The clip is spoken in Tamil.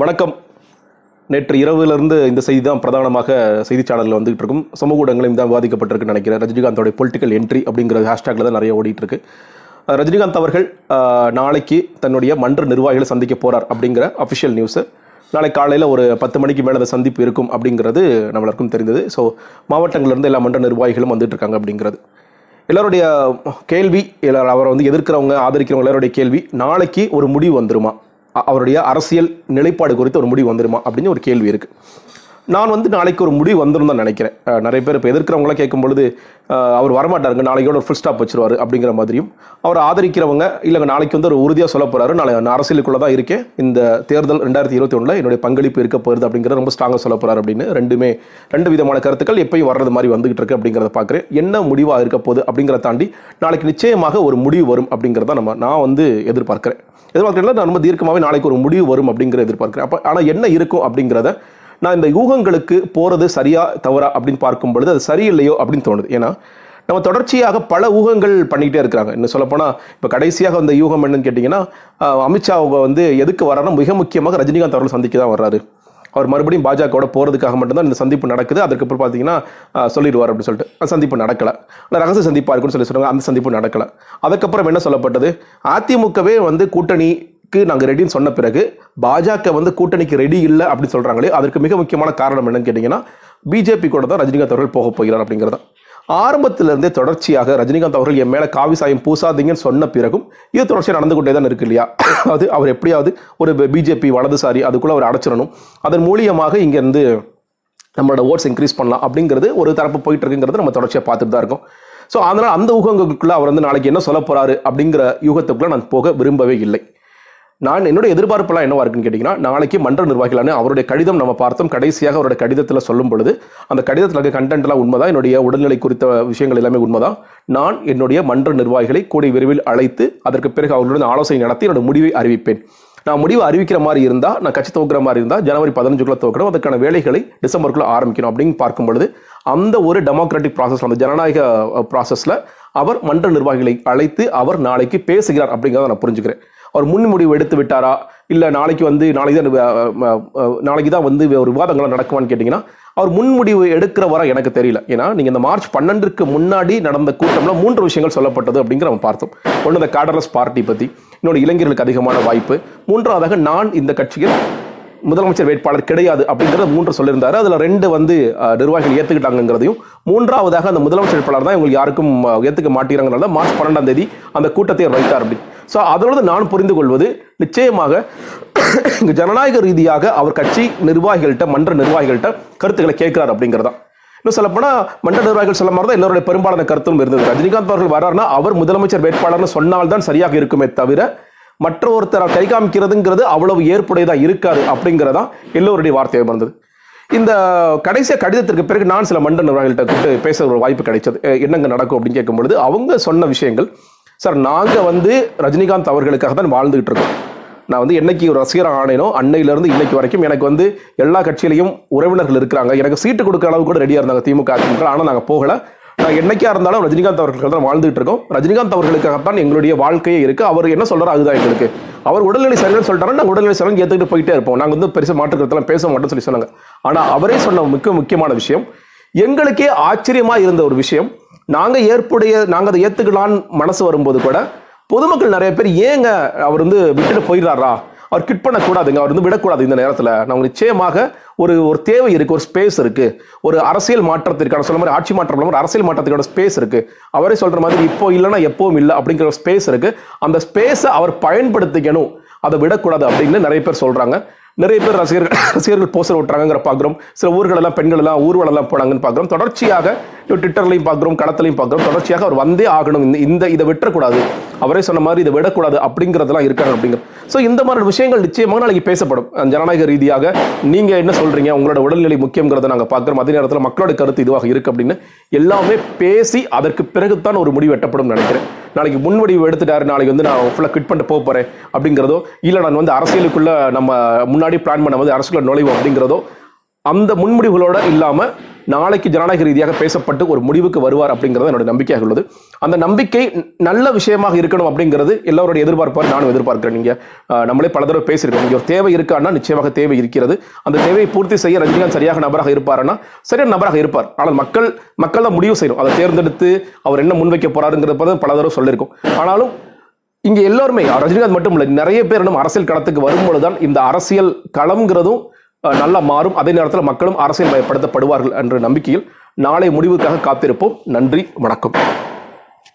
வணக்கம். நேற்று இரவிலிருந்து இந்த செய்தி தான் பிரதானமாக செய்தி சேனலில் வந்துகிட்டு இருக்கும். சமூக ஊடகங்களையும் தான் பாதிக்கப்பட்டிருக்குன்னு நினைக்கிறேன். ரஜினிகாந்தோட பொலிட்டிக்கல் என்ட்ரி அப்படிங்கிற ஹேஷ்டேக்கில் தான் நிறைய ஓடிட்டு இருக்கு ரஜினிகாந்த் அவர்கள் நாளைக்கு தன்னுடைய மன்ற நிர்வாகிகளை சந்திக்க போறார் அப்படிங்கிற அஃபிஷியல் நியூஸு நாளை காலையில் ஒரு பத்து மணிக்கு மேலே அந்த சந்திப்பு இருக்கும் அப்படிங்கிறது நம்மளுக்கும் தெரிந்தது. ஸோ மாவட்டங்கள்லேருந்து எல்லா மன்ற நிர்வாகிகளும் வந்துட்டு இருக்காங்க அப்படிங்கிறது. எல்லாருடைய கேள்வி எல்லாரும் அவரை வந்து எதிர்க்கிறவங்க ஆதரிக்கிறவங்க எல்லாருடைய கேள்வி நாளைக்கு ஒரு முடிவு வந்துருமா? அவருடைய அரசியல் நிலைப்பாடு குறித்து ஒரு முடிவு வந்துருமா அப்படின்னு ஒரு கேள்வி இருக்கு. நான் வந்து நாளைக்கு ஒரு முடிவு வந்துடும் தான் நினைக்கிறேன் நிறைய பேர் இப்போ எதிர்க்கிறவங்களாம் கேட்கும் பொழுது அவர் வரமாட்டாருங்க நாளைக்கோட ஒரு ஃபுல் ஸ்டாப் வச்சிருவார் அப்படிங்கிற மாதிரியும். அவர் ஆதரிக்கிறவங்க இல்லைங்க நாளைக்கு வந்து ஒரு உறுதியாக சொல்ல போகிறாரு நாளை நான் அரசியலுக்குள்ள தான் இருக்கேன். இந்த தேர்தல் ரெண்டாயிரத்தி இருபத்தி ஒன்றில் என்னுடைய பங்களிப்பு இருக்க போகிறது அப்படிங்கிறத ரொம்ப ஸ்ட்ராங்காக சொல்ல போகிறார் அப்படின்னு ரெண்டுமே ரெண்டு விதமான கருத்துக்கள் எப்பயும் வர்றது மாதிரி வந்துகிட்டு இருக்கு அப்படிங்கிறத பார்க்குறேன் என்ன முடிவாக இருக்க போகுது அப்படிங்கிறத தாண்டி நாளைக்கு நிச்சயமாக ஒரு முடிவு வரும் அப்படிங்கிறத நம்ம நான் வந்து எதிர்பார்க்குறேன். எதிர்பார்க்குறதுல நான் ரொம்ப தீர்க்கமாகவே நாளைக்கு ஒரு முடிவு வரும் அப்படிங்கிற எதிர்பார்க்குறேன். அப்போ ஆனால் என்ன இருக்கும் அப்படிங்கிறத நான் இந்த யூகங்களுக்கு போகிறது சரியா தவறா அப்படின்னு பார்க்கும் பொழுது அது சரியில்லையோ அப்படின்னு தோணுது. ஏன்னா நம்ம தொடர்ச்சியாக பல ஊகங்கள் பண்ணிக்கிட்டே இருக்கிறாங்க. இன்னும் சொல்லப்போனால் இப்போ கடைசியாக வந்த யூகம் என்னன்னு கேட்டிங்கன்னா அமித்ஷா அவங்க வந்து எதுக்கு வராருன்னா மிக முக்கியமாக ரஜினிகாந்த் அவர்கள் சந்திக்க தான் வர்றாரு. அவர் மறுபடியும் பாஜகவோட போகிறதுக்காக மட்டும்தான் இந்த சந்திப்பு நடக்குது. அதுக்கப்புறம் பார்த்தீங்கன்னா சொல்லிடுவார் அப்படின்னு சொல்லிட்டு. அந்த சந்திப்பு நடக்கலை. இல்லை ரகசிய சந்திப்பாக இருக்குன்னு சொல்லி சொல்கிறாங்க அந்த சந்திப்பு நடக்கலை. அதுக்கப்புறம் என்ன சொல்லப்பட்டது? அதிமுகவே வந்து கூட்டணி கூட்டணிக்கு நாங்கள் ரெடின்னு சொன்ன பிறகு பாஜக வந்து கூட்டணிக்கு ரெடி இல்லை அப்படின்னு சொல்கிறாங்களே அதற்கு மிக முக்கியமான காரணம் என்னன்னு கேட்டிங்கன்னா பிஜேபி கூட தான் ரஜினிகாந்த் அவர்கள் போக போகிறார் அப்படிங்கிறது ஆரம்பத்திலிருந்தே தொடர்ச்சியாக ரஜினிகாந்த் அவர்கள் என் மேலே காவி சாயம் பூசாதீங்கன்னு சொன்ன பிறகும் இது தொடர்ச்சியாக நடந்து கொண்டே தான் இருக்கு இல்லையா? அது அவர் எப்படியாவது ஒரு பிஜேபி வலதுசாரி அதுக்குள்ளே அவர் அடைச்சிடணும். அதன் மூலியமாக இங்கேருந்து நம்மளோட ஓட்ஸ் இன்க்ரீஸ் பண்ணலாம் அப்படிங்கிறது ஒரு தரப்பு போயிட்டு இருக்குங்கிறது நம்ம தொடர்ச்சியாக பார்த்துட்டு தான் இருக்கோம். ஸோ அதனால் அந்த ஊகங்களுக்குள்ள அவர் வந்து நாளைக்கு என்ன சொல்ல போகிறாரு அப்படிங்கிற யூகத்துக்குள்ளே நான் போக விரும்பவே இல்லை. நான் என்னோட எதிர்பார்ப்பெல்லாம் என்னவா இருக்குன்னு கேட்டிங்கன்னா நாளைக்கு மன்ற நிர்வாகிகளான அவருடைய கடிதம் நம்ம பார்த்தோம். கடைசியாக அவருடைய கடிதத்தில் சொல்லும் பொழுது அந்த கடிதத்தில் இருக்க கண்டென்ட்லாம் உண்மைதான். என்னுடைய உடல்நிலை குறித்த விஷயங்கள் எல்லாமே உண்மைதான். நான் என்னுடைய மன்ற நிர்வாகிகளை கூடிய விரைவில் அழைத்து அதற்கு பிறகு அவர்களுடன் ஆலோசனை நடத்தி என்னோட முடிவை அறிவிப்பேன். நான் முடிவு அறிவிக்கிற மாதிரி இருந்தால் நான் கட்சி துவக்கிற மாதிரி இருந்தால் ஜனவரி பதினஞ்சுக்குள்ள துவக்கணும். அதுக்கான வேலைகளை டிசம்பருக்குள்ள ஆரம்பிக்கணும் அப்படின்னு பார்க்கும் பொழுது அந்த ஒரு டெமோக்ராட்டிக் ப்ராசஸ் அந்த ஜனநாயக ப்ராசஸில் அவர் மன்ற நிர்வாகிகளை அழைத்து அவர் நாளைக்கு பேசுகிறார் அப்படிங்கிறத நான் புரிஞ்சுக்கிறேன். அவர் முன் முடிவு எடுத்து விட்டாரா? இல்லை நாளைக்கு வந்து நாளைக்கு தான் நாளைக்கு தான் வந்து ஒரு விவாதங்கள்லாம் நடக்குமான்னு கேட்டிங்கன்னா அவர் முன்முடிவு எடுக்கிற வர எனக்கு தெரியல. ஏன்னா நீங்கள் இந்த மார்ச் பன்னெண்டுக்கு முன்னாடி நடந்த கூட்டம்ல மூன்று விஷயங்கள் சொல்லப்பட்டது அப்படிங்கிற நம்ம பார்த்தோம். ஒன்று இந்த காடர்லஸ் பார்ட்டி பற்றி இன்னொன்று இளைஞர்களுக்கு அதிகமான வாய்ப்பு. மூன்றாவதாக நான் இந்த கட்சியில் முதலமைச்சர் வேட்பாளர் கிடையாது அப்படிங்கிறத மூன்று சொல்லியிருந்தார். அதில் ரெண்டு வந்து நிர்வாகிகள் ஏற்றுக்கிட்டாங்கிறதையும் மூன்றாவதாக அந்த முதலமைச்சர் வேட்பாளர் தான் இவங்களுக்கு யாருக்கும் ஏற்றுக்க ஏத்துக்க மாட்டேங்கிறாங்கிறத மார்ச் பன்னெண்டாம் தேதி அந்த கூட்டத்தை வைத்தார் அப்படி. ஸோ அதோடு நான் புரிந்து கொள்வது நிச்சயமாக ஜனநாயக ரீதியாக அவர் கட்சி நிர்வாகிகள்கிட்ட மன்ற நிர்வாகிகள்கிட்ட கருத்துக்களை கேட்கிறார் அப்படிங்கிறதா. இன்னும் சொல்லப்போனால் மன்ற நிர்வாகிகள் சொல்ல மாதிரி தான் எல்லாருடைய பெரும்பாலான கருத்தும் இருந்தது. ரஜினிகாந்த் அவர்கள் வர்றாருன்னா அவர் முதலமைச்சர் வேட்பாளர்னு சொன்னால்தான் சரியாக இருக்குமே தவிர மற்ற ஒருத்தரை கை காமிக்கிறதுங்கிறது அவ்வளவு ஏற்புடையதாக இருக்காது அப்படிங்கிறதா எல்லோருடைய வார்த்தையாக இருந்தது. இந்த கடைசியாக கடிதத்திற்கு பிறகு நான் சில மண்டன் நிர்வாகிகள்கிட்ட கூப்பிட்டு பேச ஒரு வாய்ப்பு கிடைச்சது. என்னங்க நடக்கும் அப்படின்னு கேட்கும்பொழுது அவங்க சொன்ன விஷயங்கள் சார் நாங்கள் வந்து ரஜினிகாந்த் அவர்களுக்காக தான் வாழ்ந்துகிட்டு இருக்கோம். நான் வந்து என்னைக்கு ஒரு ரசிகர் ஆனேனோ அன்னையிலிருந்து இன்னைக்கு வரைக்கும் எனக்கு வந்து எல்லா கட்சியிலையும் உறவினர்கள் இருக்கிறாங்க. எனக்கு சீட்டு கொடுக்க அளவு கூட ரெடியாக இருந்தாங்க. திமுக அதிமுக ஆனால் நாங்கள் போகலை. நான் என்னைக்கா இருந்தாலும் ரஜினிகாந்த் அவர்களுக்கு தான் வாழ்ந்துட்டு இருக்கோம். ரஜினிகாந்த் அவர்களுக்காகத்தான் எங்களுடைய வாழ்க்கையே இருக்கு. அவர் என்ன சொல்றாரோ அதுதான் எங்களுக்கு. அவர் உடல்நிலை சரியில்லைன்னு சொல்லிட்டாருன்னா நாங்கள் உடல்நிலை சரியில்லை ஏற்றுக்கிட்டு போயிட்டே இருப்போம். நாங்கள் வந்து பெருசாக மாற்றுக்கிறதெல்லாம் பேச மாட்டோம்னு சொல்லி சொன்னாங்க. ஆனால் அவரே சொன்ன மிக முக்கியமான விஷயம் எங்களுக்கே ஆச்சரியமா இருந்த ஒரு விஷயம் நாங்கள் ஏற்புடைய நாங்கள் அதை ஏற்றுக்கலான்னு மனசு வரும்போது கூட பொதுமக்கள் நிறைய பேர் ஏங்க அவர் வந்து விட்டுட்டு போயிடுறாரா? அவர் கிட் பண்ணக்கூடாதுங்க. அவர் வந்து விடக்கூடாது இந்த நேரத்தில். நம்ம நிச்சயமாக ஒரு ஒரு தேவை இருக்கு ஒரு ஸ்பேஸ் இருக்கு. ஒரு அரசியல் மாற்றத்திற்கான சொல்ல மாதிரி ஆட்சி மாற்றம் இல்லாம ஒரு அரசியல் மாற்றத்துக்கான ஸ்பேஸ் இருக்கு. அவரே சொல்ற மாதிரி இப்போ இல்லைன்னா எப்பவும் இல்லை அப்படிங்கிற ஒரு ஸ்பேஸ் இருக்கு. அந்த ஸ்பேஸை அவர் பயன்படுத்திக்கணும். அதை விடக்கூடாது அப்படின்னு நிறைய பேர் சொல்றாங்க. நிறைய பேர் ரசிகர்கள் ரசிகர்கள் போஸ்டர் விட்டுறாங்கிற பார்க்குறோம் சில ஊர்கள் எல்லாம் பெண்கள் எல்லாம் போனாங்கன்னு பார்க்குறோம் தொடர்ச்சியாக ட்விட்டர்லையும் பார்க்குறோம் கடத்துலையும் பார்க்குறோம் தொடர்ச்சியாக அவர் வந்தே ஆகணும். இந்த இந்த இதை விட்டுறக்கூடாது. அவரே சொன்ன மாதிரி இதை விடக்கூடாது அப்படிங்கிறதெல்லாம் இருக்காங்க அப்படிங்கிற ஸோ இந்த மாதிரி விஷயங்கள் நிச்சயமாக நாளைக்கு பேசப்படும். ஜனநாயக ரீதியாக நீங்க என்ன சொல்றீங்க? உங்களோட உடல்நிலை முக்கியங்கிறத நாங்கள் பார்க்குறோம். அதே நேரத்தில் மக்களோட கருத்து இதுவாக இருக்கு அப்படின்னு எல்லாமே பேசி அதற்கு பிறகுதான் ஒரு முடிவு எட்டப்படும் நினைக்கிறேன். நாளைக்கு முன்வடிவு எடுத்துட்டாரு. நாளைக்கு வந்து நான் ஃபுல்லாக குவிட் பண்ணிட்டு போக போறேன் அப்படிங்கிறதோ இல்லை நான் வந்து அரசியலுக்குள்ள நம்ம முன்னாடி பிளான் பண்ண வந்து அரசுக்குள்ள நுழைவோம் அப்படிங்கிறதோ அந்த முன்முடிவுகளோட இல்லாமல் நாளைக்கு ஜனநாயக ரீதியாக பேசப்பட்டு ஒரு முடிவுக்கு வருவார் அப்படிங்கிறது என்னோட நம்பிக்கையாக உள்ளது. அந்த நம்பிக்கை நல்ல விஷயமாக இருக்கணும் அப்படிங்கிறது எல்லோருடைய எதிர்பார்ப்பார் நானும் எதிர்பார்க்கிறேன். நீங்க நம்மளே பல தடவை பேசியிருக்கோம். நீங்கள் ஒரு தேவை இருக்கான்னா நிச்சயமாக தேவை இருக்கிறது. அந்த தேவையை பூர்த்தி செய்ய ரஜினிகாந்த் சரியாக நபராக இருப்பாருன்னா சரியான நபராக இருப்பார். ஆனால் மக்கள் மக்கள் தான் முடிவு செய்யணும். அதை தேர்ந்தெடுத்து அவர் என்ன முன்வைக்க போறாருங்கிறத பல தடவை சொல்லியிருக்கோம். ஆனாலும் இங்கே எல்லாருமே ரஜினிகாந்த் மட்டும் இல்லை நிறைய பேர் இன்னும் அரசியல் களத்துக்கு வரும்பொழுது தான் இந்த அரசியல் களம்ங்கிறதும் நல்லா மாறும். அதே நேரத்தில் மக்களும் அரசியல் பயப்படுத்தப்படுவார்கள் என்ற நம்பிக்கையில் நாளை முடிவுக்காக காத்திருப்போம். நன்றி வணக்கம்.